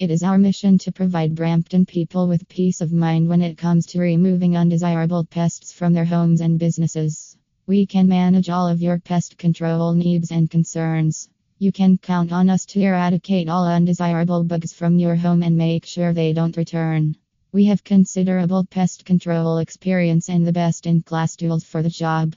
It is our mission to provide Brampton people with peace of mind when it comes to removing undesirable pests from their homes and businesses. We can manage all of your pest control needs and concerns. You can count on us to eradicate all undesirable bugs from your home and make sure they don't return. We have considerable pest control experience and the best in class tools for the job.